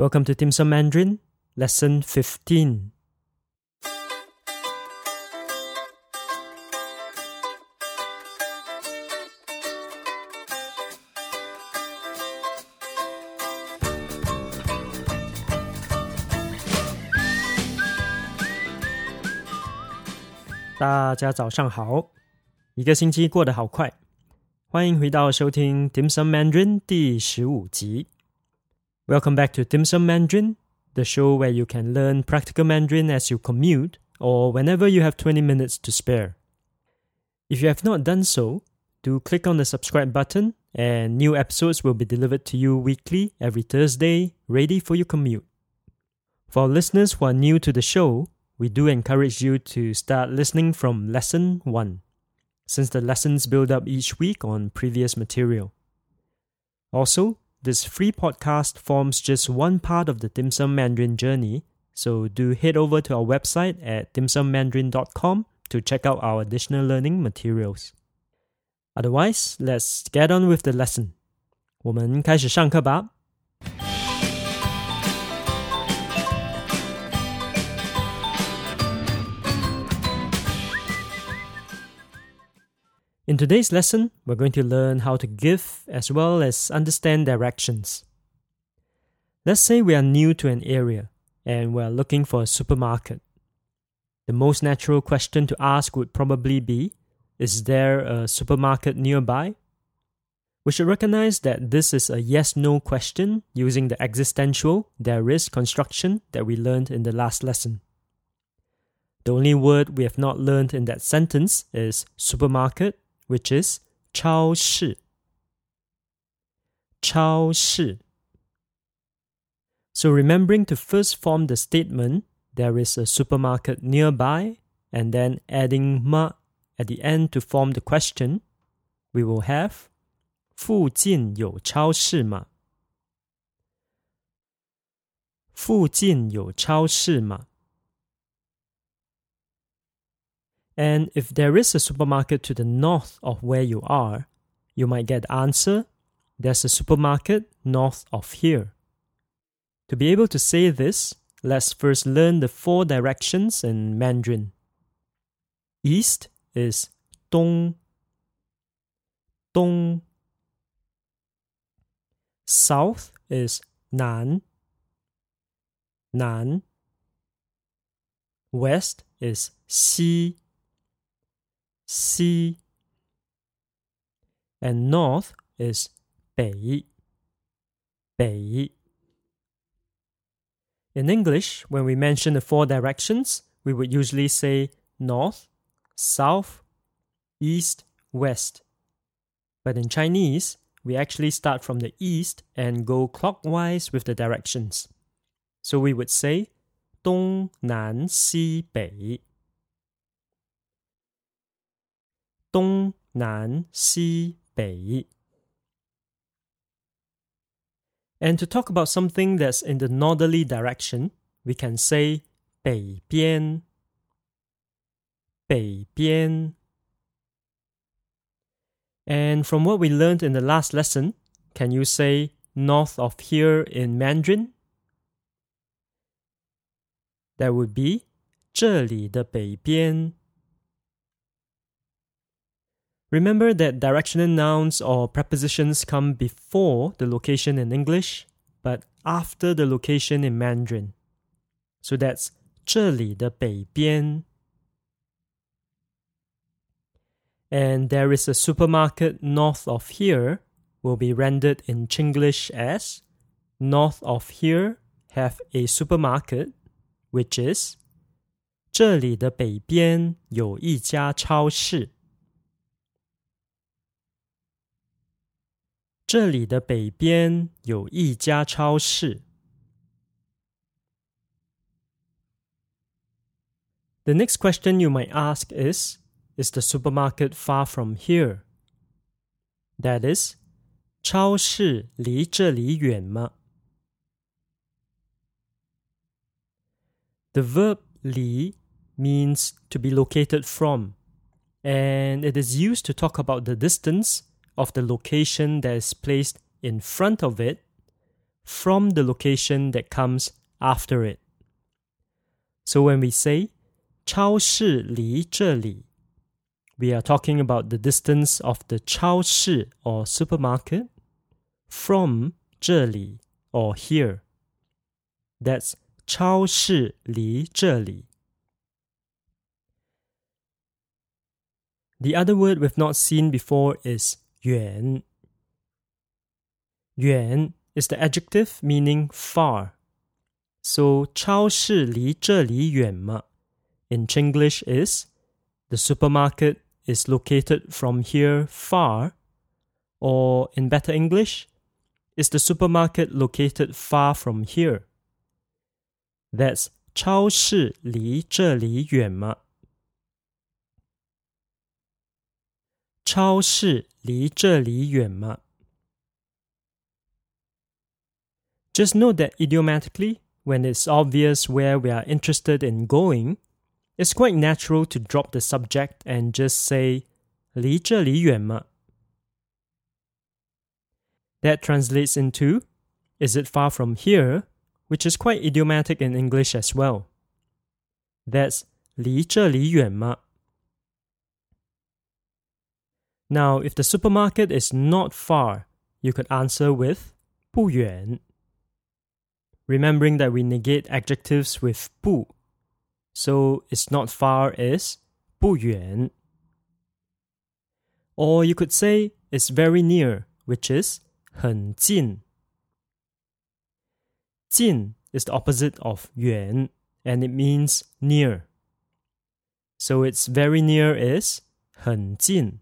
Welcome to Tim Sum Mandarin, Lesson 15. 大家早上好，一个星期过得好快，欢迎回到收听 Dim Sum Mandarin 第十五集。Welcome back to Dim Sum Mandarin, the show where you can learn practical Mandarin as you commute or whenever you have 20 minutes to spare. If you have not done so, do click on the subscribe button and new episodes will be delivered to you weekly every Thursday, ready for your commute. For listeners who are new to the show, we do encourage you to start listening from lesson 1, since the lessons build up each week on previous material. Also, this free podcast forms just one part of the Dim Sum Mandarin journey, so do head over to our website at dimsummandarin.com to check out our additional learning materials. Otherwise, let's get on with the lesson. 我们开始上课吧。 In today's lesson, we're going to learn how to give as well as understand directions. Let's say we are new to an area and we're looking for a supermarket. The most natural question to ask would probably be Is there a supermarket nearby? We should recognize that this is a yes no question using the existential there is construction that we learned in the last lesson. The only word we have not learned in that sentence is supermarket which is 超市。超市。So remembering to first form the statement, there is a supermarket nearby, and then adding ma at the end to form the question, we will have 附近有超市吗？附近有超市吗 ？and if there is a supermarket to the north of where you are, you might get the answer there's a supermarket north of here. To be able to say this, let's first learn the four directions in Mandarin. East is Dong. Dong. South is Nan. Nan. West is Xi. Xi. And north is 北,北. In English, when we mention the four directions, we would usually say north, south, east, west. But in Chinese, we actually start from the east and go clockwise with the directions. So we would say 东南西北。 东南西北. And to talk about something that's in the northerly direction, we can say 北边,北边. And from what we learned in the last lesson, can you say north of here in Mandarin? That would be 这里的北边。 Remember that directional nouns or prepositions come before the location in English, but after the location in Mandarin. So that's 这里的北边. And there is a supermarket north of here will be rendered in Chinglish as north of here have a supermarket, which is 这里的北边有一家超市。 这里的北边有一家超市。The next question you might ask is Is the supermarket far from here? That is, 超市离这里远吗？The verb 离 means to be located from, and it is used to talk about the distance of the location that is placed in front of it from the location that comes after it. So when we say 超市离这里, we are talking about the distance of the 超市 or supermarket from 这里 or here. That's 超市离这里. The other word we've not seen before is 远.远 is the adjective meaning far. So 超市离这里远吗? In Chinglish is the supermarket is located from here far, or in better English, is the supermarket located far from here? That's 超市离这里远吗？ 超市离这里远吗？Just note that idiomatically, when it's obvious where we are interested in going, it's quite natural to drop the subject and just say 离这里远吗? That translates into Is it far from here? which is quite idiomatic in English as well. That's 离这里远吗? Now, if the supermarket is not far, you could answer with 不远. Remembering that we negate adjectives with 不, so it's not far is 不远. Or you could say it's very near, which is 很近.近 is the opposite of 远 and it means near. So it's very near is 很近.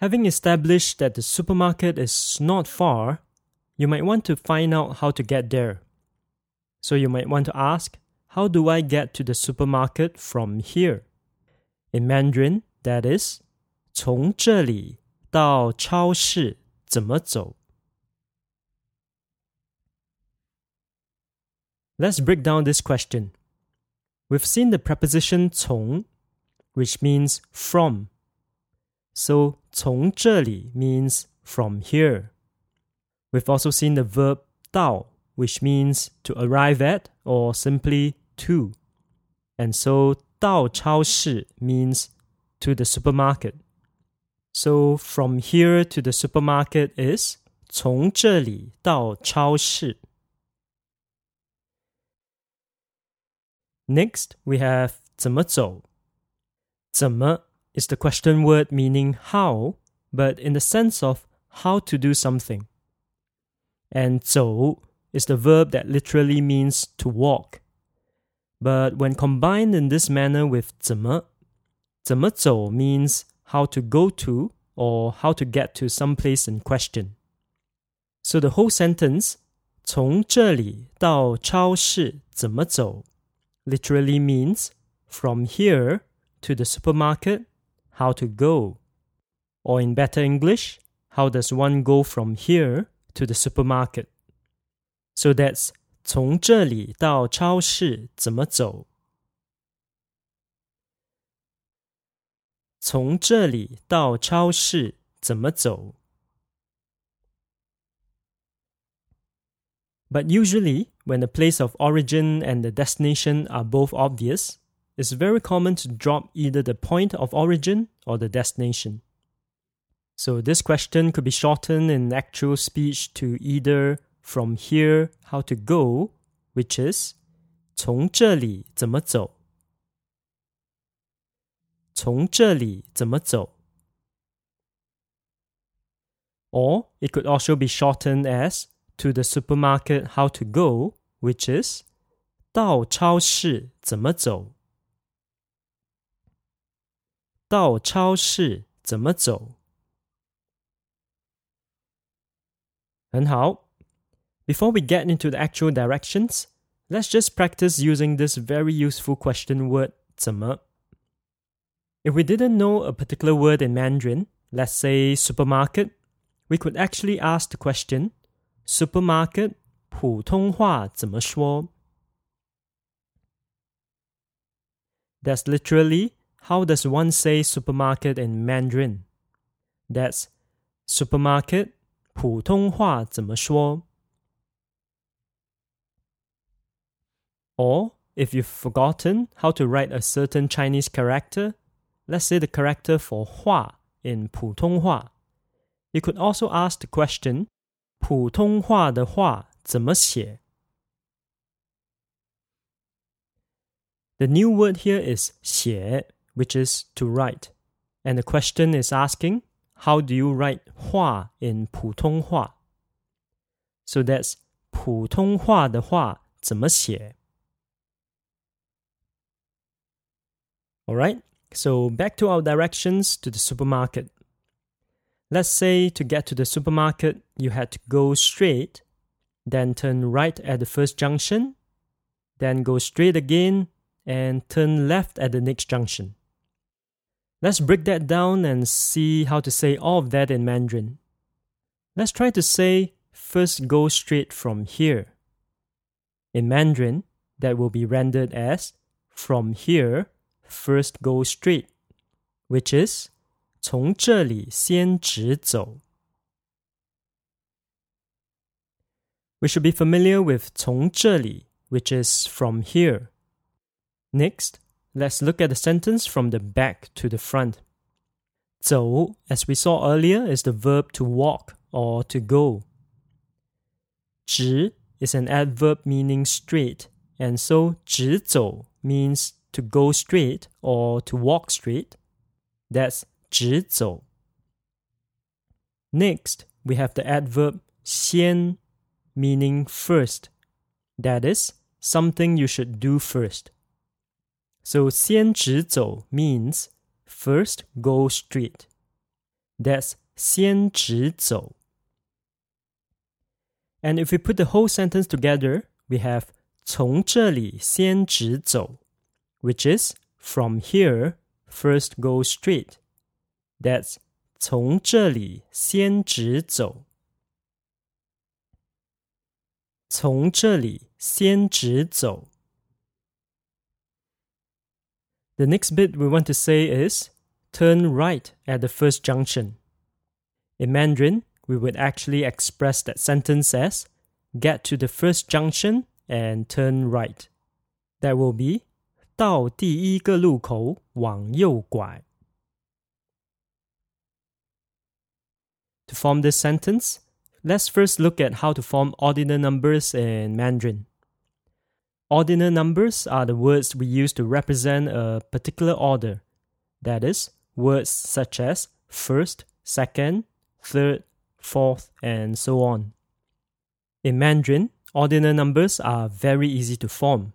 Having established that the supermarket is not far, you might want to find out how to get there. So you might want to ask, how do I get to the supermarket from here? In Mandarin, that is, 从这里到超市怎么走? Let's break down this question. We've seen the preposition 从, which means from. So 从这里 means from here. We've also seen the verb 到, which means to arrive at or simply to. And so 到超市 means to the supermarket. So from here to the supermarket is 从这里到超市. Next, we have 怎么走.怎么 is the question word meaning how, but in the sense of how to do something. And 走 is the verb that literally means to walk. But when combined in this manner with 怎么,怎么走 means how to go to or how to get to some place in question. So the whole sentence 从这里到超市怎么走 literally means from here to the supermarket, how to go. Or in better English, how does one go from here to the supermarket? So that's 从这里到超市怎么走？从这里到超市怎么走？But usually, when the place of origin and the destination are both obvious, it's very common to drop either the point of origin or the destination. So this question could be shortened in actual speech to either from here how to go, which is 从这里怎么走?从这里怎么走? Or it could also be shortened as to the supermarket how to go, which is 到超市怎么走？ 到超市怎么走？很好。Before we get into the actual directions, let's just practice using this very useful question word 怎么. If we didn't know a particular word in Mandarin, let's say supermarket, we could actually ask the question supermarket 普通话怎么说？That's literally how does one say supermarket in Mandarin? That's supermarket 普通话怎么说? Or if you've forgotten how to write a certain Chinese character, let's say the character for Hua in 普通话, you could also ask the question 普通话的话怎么写? The new word here is 写 which is to write. And the question is asking, how do you write 话 in 普通话? So that's 普通话的话怎么写? Alright, so back to our directions to the supermarket. Let's say to get to the supermarket, you had to go straight, then turn right at the first junction, then go straight again, and turn left at the next junction. Let's break that down and see how to say all of that in Mandarin. Let's try to say first go straight from here. In Mandarin, that will be rendered as from here first go straight, which is 从这里先直走. We should be familiar with 从这里, which is from here. Next, let's look at the sentence from the back to the front. 走, as we saw earlier, is the verb to walk or to go. 直 is an adverb meaning straight, and so 直走 means to go straight or to walk straight. That's 直走. Next, we have the adverb 先 meaning first. That is, something you should do first. So 先直走 means first go straight. That's 先直走. And if we put the whole sentence together, we have 从这里先直走 which is from here, first go straight. That's 从这里先直走。从这里先直走。 The next bit we want to say is turn right at the first junction. In Mandarin, we would actually express that sentence as get to the first junction and turn right. That will be 到第一个路口往右拐。To form this sentence, let's first look at how to form ordinal numbers in Mandarin. Ordinal numbers are the words we use to represent a particular order. That is, words such as first, second, third, fourth, and so on. In Mandarin, ordinal numbers are very easy to form.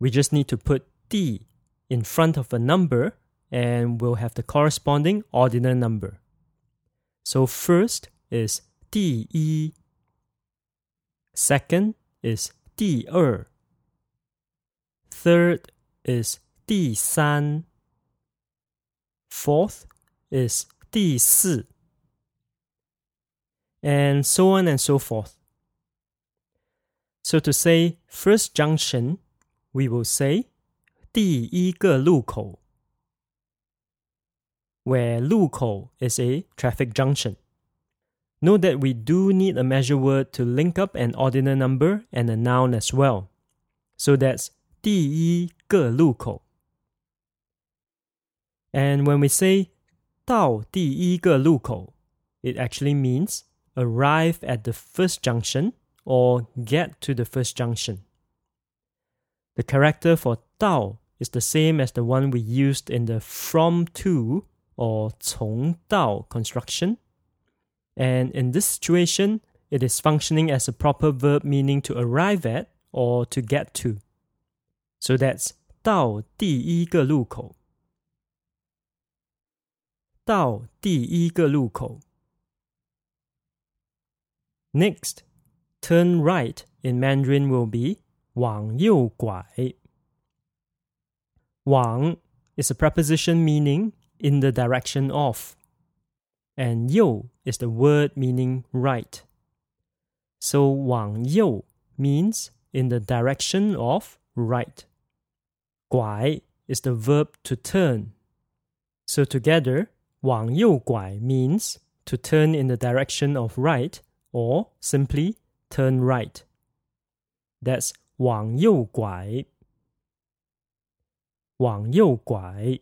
We just need to put D in front of a number and we'll have the corresponding ordinal number. So first is T 一, second is T 二, third is 第三, fourth is 第四, and so on and so forth. So to say first junction, we will say 第一个路口 where 路口 is a traffic junction. Note that we do need a measure word to link up an ordinal number and a noun as well. So that's 第一个路口. And when we say 到第一个路口, it actually means arrive at the first junction or get to the first junction. The character for 到 is the same as the one we used in the from to or 从到 construction. And in this situation, it is functioning as a proper verb meaning to arrive at or to get to. So that's 到第一个路口。到第一个路口。Next, turn right in Mandarin will be 往右拐。往 is a preposition meaning in the direction of, and 右 is the word meaning right. So 往右 means in the direction of right. 拐 is the verb to turn. So together, 往右拐 means to turn in the direction of right or simply turn right. That's 往右拐，往右拐。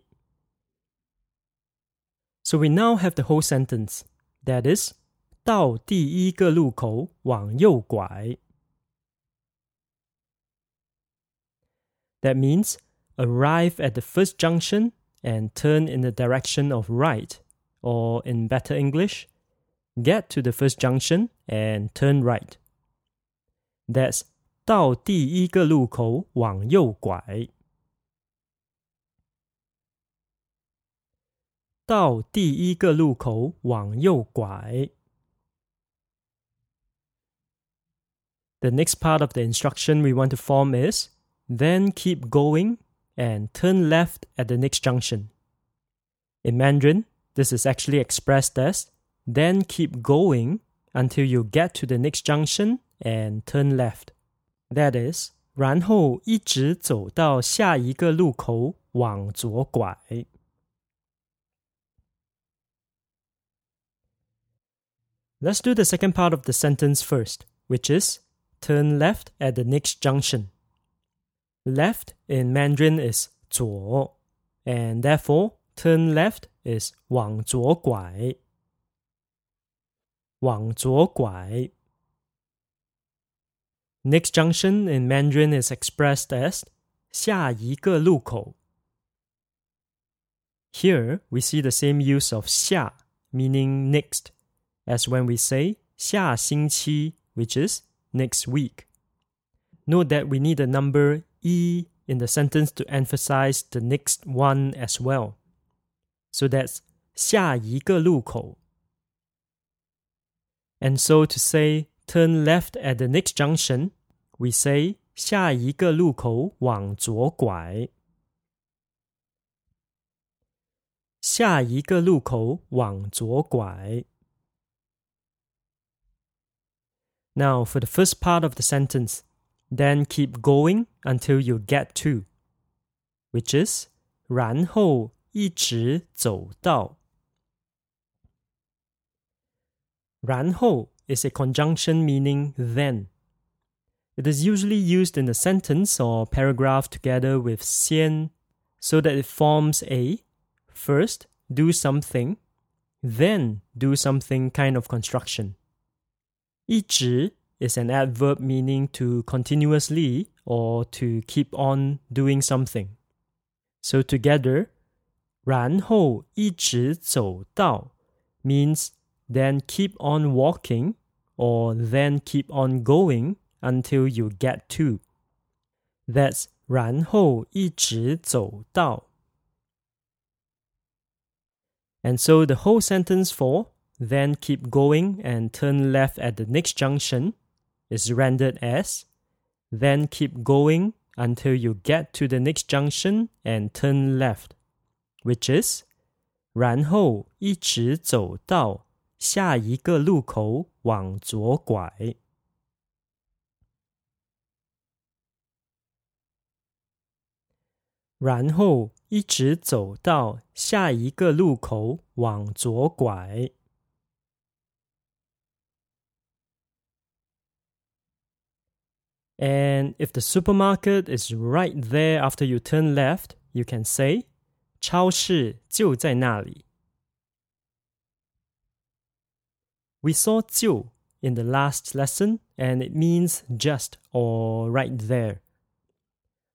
So we now have the whole sentence. That is, 到第一个路口往右拐。That means arrive at the first junction and turn in the direction of right, or in better English, get to the first junction and turn right. That's 到第一个路口往右拐。到第一个路口往右拐。The next part of the instruction we want to form is then keep going and turn left at the next junction. In Mandarin, this is actually expressed as then keep going until you get to the next junction and turn left. That is, 然后一直走到下一个路口往左拐。Let's do the second part of the sentence first, which is turn left at the next junction. Left in Mandarin is 左, and therefore turn left is 往左拐。往左拐。Next junction in Mandarin is expressed as 下一个路口。Here we see the same use of 下, meaning next as when we say 下星期, which is next week. Note that we need the number e in the sentence to emphasize the next one as well. So that's 下一个路口. And so to say turn left at the next junction, we say 下一个路口往左拐。下一个路口往左拐。now, for the first part of the sentence, then keep going until you get to, which is 然后一直走到。然后 is a conjunction meaning then. It is usually used in a sentence or paragraph together with 先 so that it forms a first do something, then do something kind of construction. 一直 is an adverb meaning to continuously or to keep on doing something. So together, 然后一直走到 means then keep on walking or then keep on going until you get to. That's 然后一直走到. And so the whole sentence for then keep going and turn left at the next junction is rendered as then keep going until you get to the next junction and turn left, which is 然后一直走到下一个路口往左拐。然后一直走到下一个路口往左拐。 And if the supermarket is right there after you turn left, you can say 超市就在那里. We saw 就 in the last lesson and it means just or right there.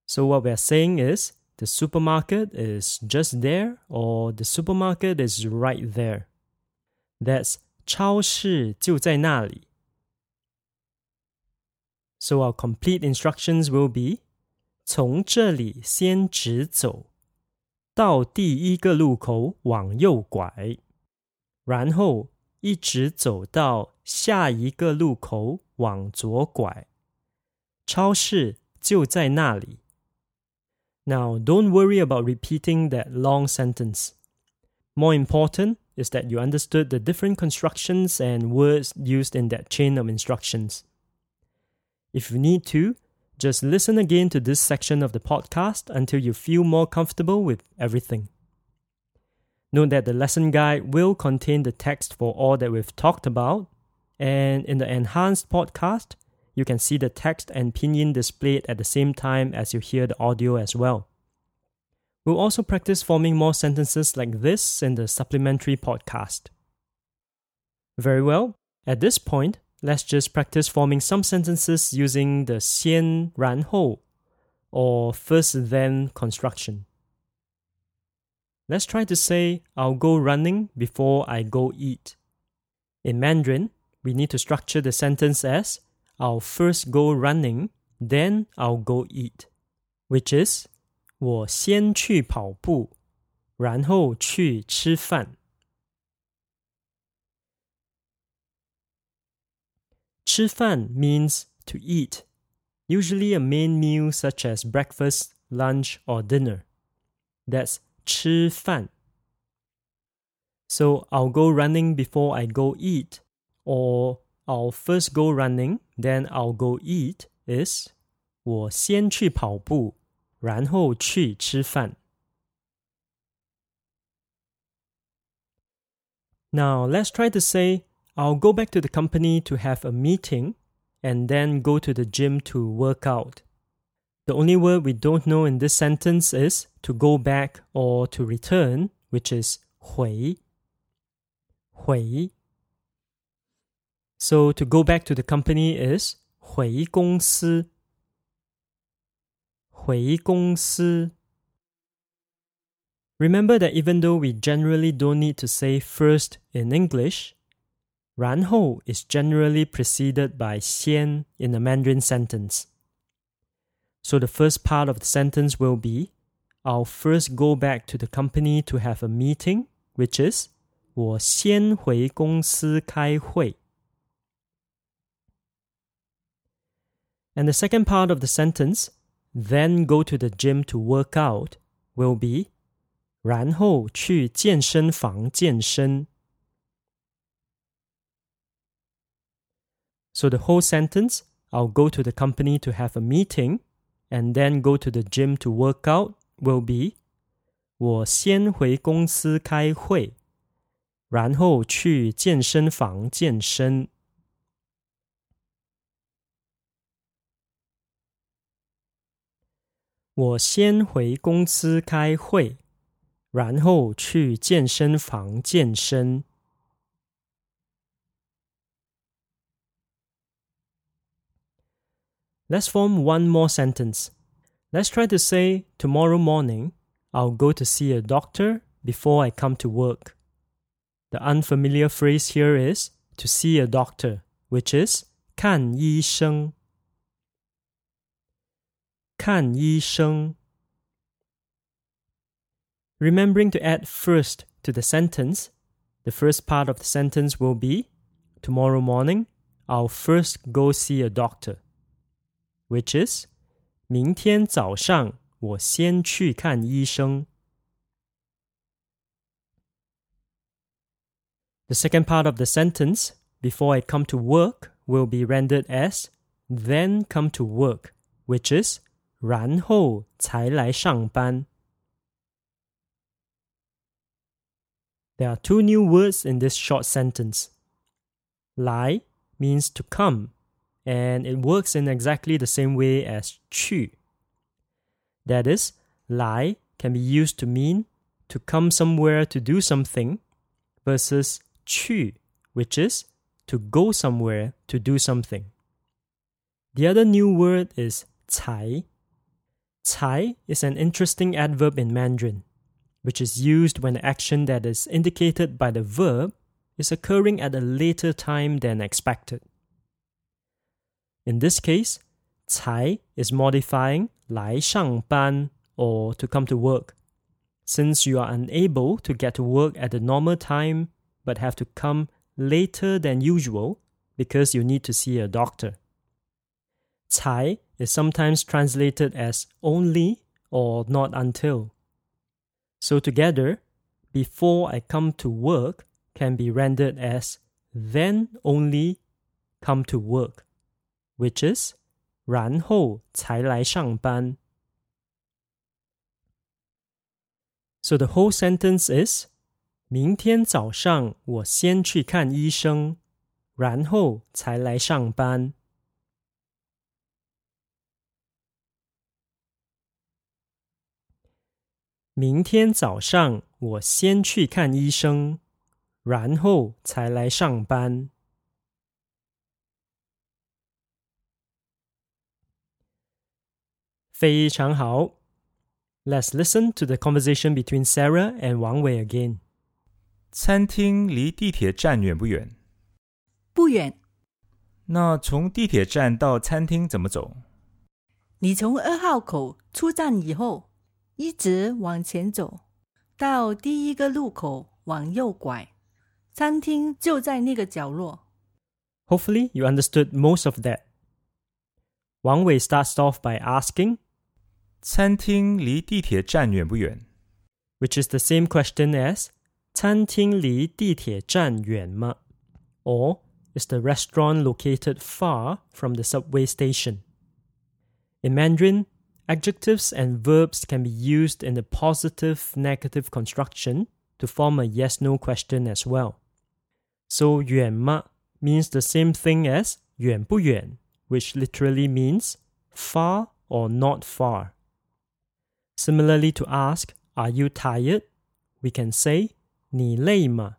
So what we're saying is the supermarket is just there or the supermarket is right there. That's 超市就在那里. So our complete instructions will be 从这里先直走，到第一个路口往右拐，然后一直走到下一个路口往左拐。超市就在那里。Now, don't worry about repeating that long sentence. More important is that you understood the different constructions and words used in that chain of instructions. If you need to, just listen again to this section of the podcast until you feel more comfortable with everything. Note that the lesson guide will contain the text for all that we've talked about, and in the enhanced podcast, you can see the text and pinyin displayed at the same time as you hear the audio as well. We'll also practice forming more sentences like this in the supplementary podcast. Very well. At this point, let's just practice forming some sentences using the 先然后 or first then construction. Let's try to say, I'll go running before I go eat. In Mandarin, we need to structure the sentence as, I'll first go running, then I'll go eat, which is, 我先去跑步，然后去吃饭。 吃饭 means to eat, usually a main meal such as breakfast, lunch, or dinner. That's 吃饭. So I'll go running before I go eat, or I'll first go running, then I'll go eat is 我先去跑步，然后去吃饭。Now let's try to say I'll go back to the company to have a meeting and then go to the gym to work out. The only word we don't know in this sentence is to go back or to return, which is 回.回. So to go back to the company is 回公司.回公司. Remember that even though we generally don't need to say first in English, 然后 is generally preceded by 先 in a Mandarin sentence. So the first part of the sentence will be I'll first go back to the company to have a meeting, which is 我先回公司开会. And the second part of the sentence, then go to the gym to work out, will be 然后去健身房健身. So the whole sentence, I'll go to the company to have a meeting, and then go to the gym to work out will be 我先回公司开会，然后去健身房健身。我先回公司开会，然后去健身房健身。 Let's form one more sentence. Let's try to say, tomorrow morning, I'll go to see a doctor before I come to work. The unfamiliar phrase here is to see a doctor, which is 看医生.看医生. Remembering to add first to the sentence, the first part of the sentence will be Tomorrow morning, I'll first go see a doctor which is 明天早上我先去看医生。The second part of the sentence, before I come to work, will be rendered as then come to work, which is 然后才来上班。There are two new words in this short sentence. 来 means to come and it works in exactly the same way as qu. That is, lai can be used to mean to come somewhere to do something versus qu, which is to go somewhere to do something. The other new word is cai. Cai is an interesting adverb in Mandarin, which is used when the action that is indicated by the verb is occurring at a later time than expected. In this case, 才 is modifying 来上班 or to come to work. Since you are unable to get to work at the normal time but have to come later than usual because you need to see a doctor. 才 is sometimes translated as only or not until. So together, before I come to work can be rendered as then only come to work which is 然后才来上班。So the whole sentence is 明天早上我先去看医生然后才来上班。明天早上我先去看医生然后才来上班。非常好。Let's listen to the conversation between Sarah and Wang Wei again. 餐厅离地铁站远不远？不远。那从地铁站到餐厅怎么走？你从二号口出站以后，一直往前走，到第一个路口往右拐，餐厅就在那个角落。Hopefully, you understood most of that. Wang Wei starts off by asking, 餐厅离地铁站远不远？Which is the same question as 餐厅离地铁站远吗？Or is the restaurant located far from the subway station? In Mandarin, adjectives and verbs can be used in the positive negative construction to form a yes no question as well. So 远吗 means the same thing as 远不远, which literally means far or not far. Similarly, to ask, Are you tired? we can say, 你累吗?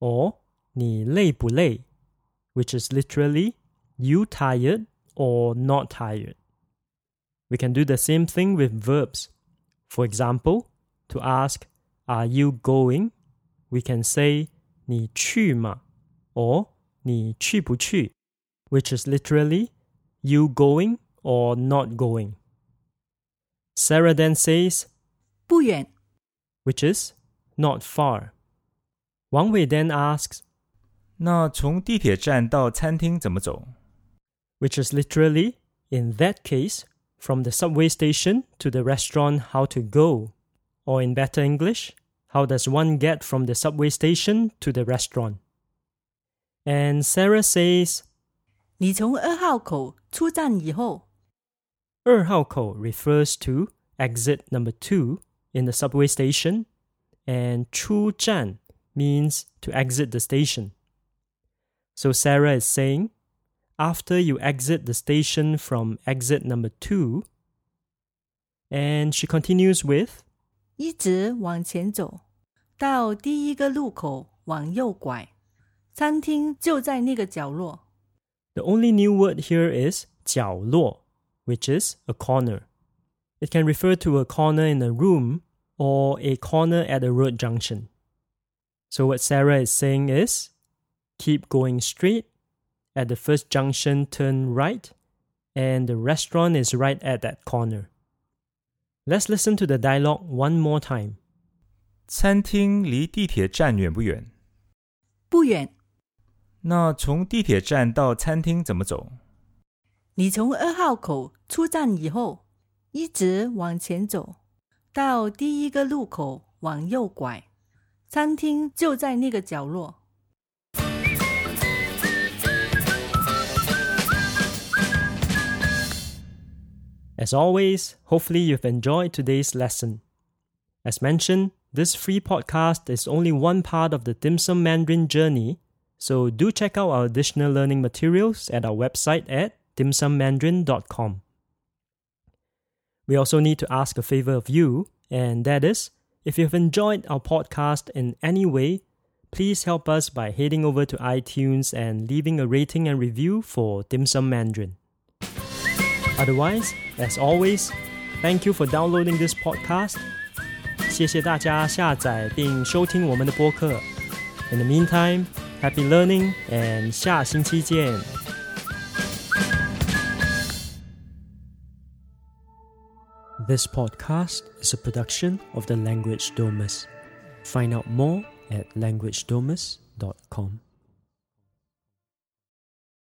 or 你累不累, which is literally, You tired or not tired. We can do the same thing with verbs. For example, to ask, Are you going? we can say, 你去吗? or 你去不去, which is literally, You going or not going. Sarah then says, 不远, which is not far. Wang Wei then asks, 那从地铁站到餐厅怎么走? which is literally, in that case, from the subway station to the restaurant how to go. Or in better English, how does one get from the subway station to the restaurant? And Sarah says, 你从二号口出站以后， 二号口 refers to exit number two in the subway station, and 出站 means to exit the station. So Sarah is saying, after you exit the station from exit number two, and she continues with, 一直往前走，到第一个路口往右拐，餐厅就在那个角落。The only new word here is 角落 which is a corner. It can refer to a corner in a room or a corner at a road junction. So, what Sarah is saying is keep going straight. At the first junction, turn right, and the restaurant is right at that corner. Let's listen to the dialogue one more time. 餐厅离地铁站远不远？不远。那从地铁站到餐厅怎么走？ 你从二号口出站以后，一直往前走，到第一个路口往右拐，餐厅就在那个角落。As always, hopefully you've enjoyed today's lesson. As mentioned, this free podcast is only one part of the Dim Sum Mandarin journey, so do check out our additional learning materials at our website at dimsummandarin.com. We also need to ask a favor of you, and that is if you've enjoyed our podcast in any way, please help us by heading over to iTunes and leaving a rating and review for Dim Sum Mandarin. Otherwise, as always, thank you for downloading this podcast. 谢谢大家下载并收听我们的播客。In the meantime, happy learning and 下星期见。 This podcast is a production of the Language Domus. Find out more at languagedomus.com.